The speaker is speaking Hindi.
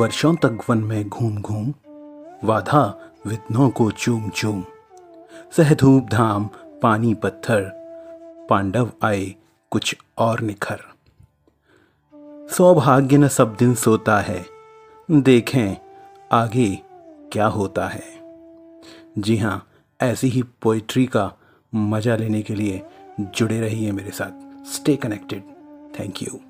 वर्षों तक वन में घूम घूम, वाधा विघ्नों को चूम चूम। सहधूप धाम, पानी पत्थर, पांडव आए कुछ और निखर। सौभाग्य न सब दिन सोता है, देखें आगे क्या होता है। जी हाँ ऐसी ही पोइट्री का मज़ा लेने के लिए जुड़े रहिए मेरे साथ। Stay connected thank you